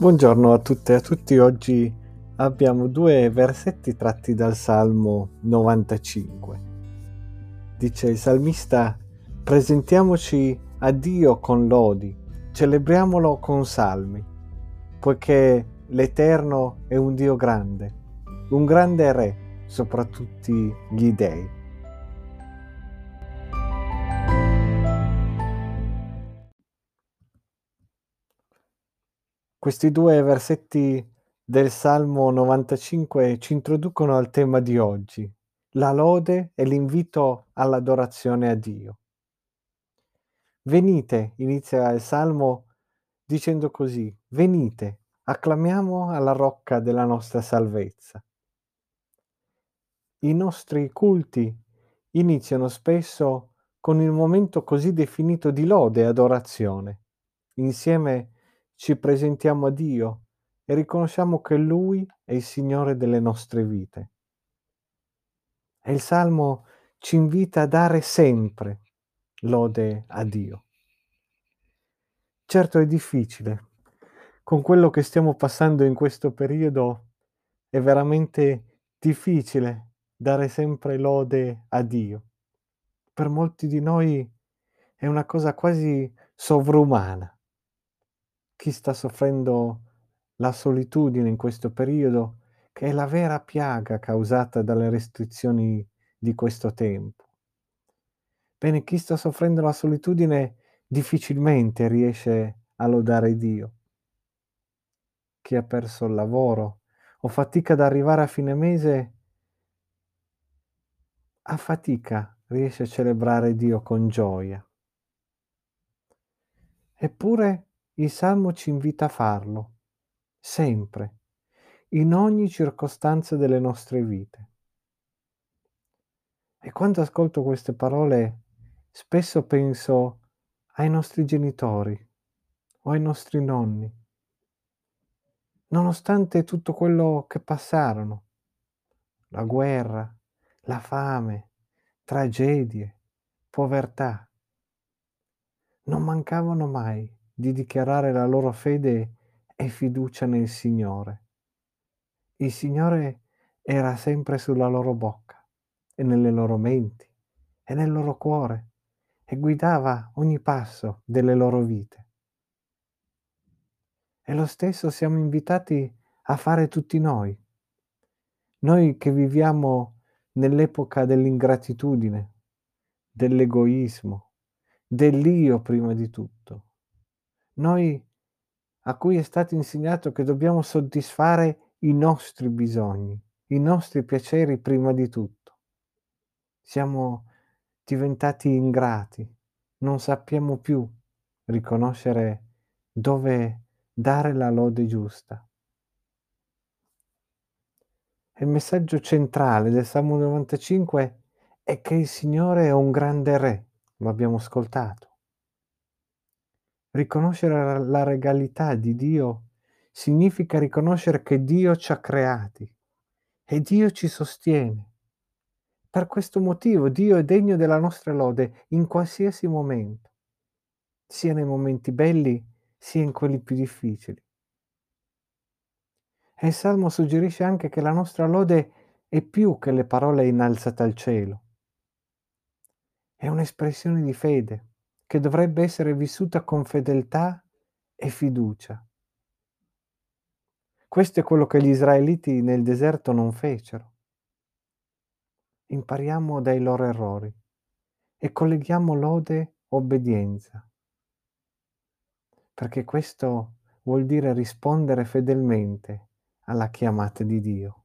Buongiorno a tutte e a tutti, oggi abbiamo due versetti tratti dal Salmo 95. Dice il salmista, presentiamoci a Dio con lodi, celebriamolo con salmi, poiché l'Eterno è un Dio grande, un grande Re sopra tutti gli dei. Questi due versetti del Salmo 95 ci introducono al tema di oggi, la lode e l'invito all'adorazione a Dio. Venite, inizia il Salmo dicendo così, venite, acclamiamo alla rocca della nostra salvezza. I nostri culti iniziano spesso con il momento così definito di lode e adorazione. Insieme ci presentiamo a Dio e riconosciamo che Lui è il Signore delle nostre vite. E il Salmo ci invita a dare sempre lode a Dio. Certo è difficile, con quello che stiamo passando in questo periodo è veramente difficile dare sempre lode a Dio. Per molti di noi è una cosa quasi sovrumana chi sta soffrendo la solitudine in questo periodo, che è la vera piaga causata dalle restrizioni di questo tempo. Bene, chi sta soffrendo la solitudine difficilmente riesce a lodare Dio. Chi ha perso il lavoro o fatica ad arrivare a fine mese, a fatica riesce a celebrare Dio con gioia. Eppure il Salmo ci invita a farlo, sempre, in ogni circostanza delle nostre vite. E quando ascolto queste parole, spesso penso ai nostri genitori o ai nostri nonni, nonostante tutto quello che passarono, la guerra, la fame, tragedie, povertà, non mancavano mai di dichiarare la loro fede e fiducia nel Signore. Il Signore era sempre sulla loro bocca e nelle loro menti e nel loro cuore e guidava ogni passo delle loro vite. E lo stesso siamo invitati a fare tutti noi. Noi che viviamo nell'epoca dell'ingratitudine, dell'egoismo, dell'io prima di tutto noi a cui è stato insegnato che dobbiamo soddisfare i nostri bisogni, i nostri piaceri prima di tutto. Siamo diventati ingrati, non sappiamo più riconoscere dove dare la lode giusta. Il messaggio centrale del Salmo 95 è che il Signore è un grande Re, lo abbiamo ascoltato. Riconoscere la regalità di Dio significa riconoscere che Dio ci ha creati e Dio ci sostiene. Per questo motivo Dio è degno della nostra lode in qualsiasi momento, sia nei momenti belli sia in quelli più difficili. E il Salmo suggerisce anche che la nostra lode è più che le parole innalzate al cielo. È un'espressione di fede che dovrebbe essere vissuta con fedeltà e fiducia. Questo è quello che gli israeliti nel deserto non fecero. Impariamo dai loro errori e colleghiamo lode obbedienza, perché questo vuol dire rispondere fedelmente alla chiamata di Dio.